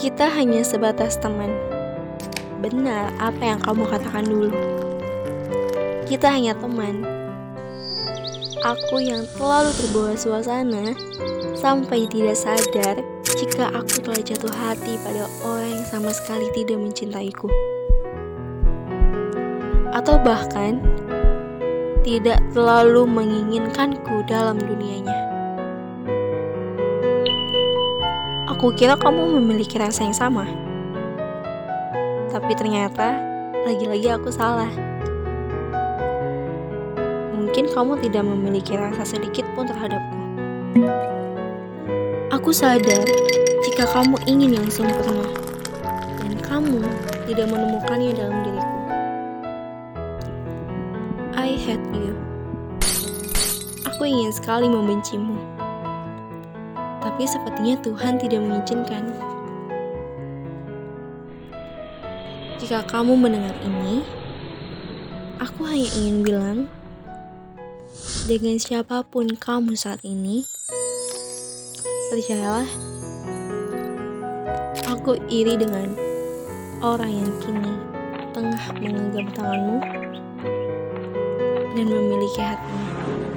Kita hanya sebatas teman. Benar apa yang kamu katakan dulu. Kita hanya teman. Aku yang terlalu terbawa suasana sampai tidak sadar jika aku telah jatuh hati pada orang yang sama sekali tidak mencintaiku. Atau bahkan tidak terlalu menginginkanku dalam dunianya. Aku kira kamu memiliki rasa yang sama. Tapi ternyata lagi-lagi aku salah. Mungkin kamu tidak memiliki rasa sedikit pun terhadapku. Aku sadar jika kamu ingin yang sempurna dan kamu tidak menemukannya dalam diriku. I hate you. Aku ingin sekali membencimu. Tapi sepertinya Tuhan tidak mengizinkan. Jika kamu mendengar ini, aku hanya ingin bilang, dengan siapa pun kamu saat ini, percayalah, aku iri dengan orang yang kini tengah menggenggam tanganmu dan memiliki hatimu.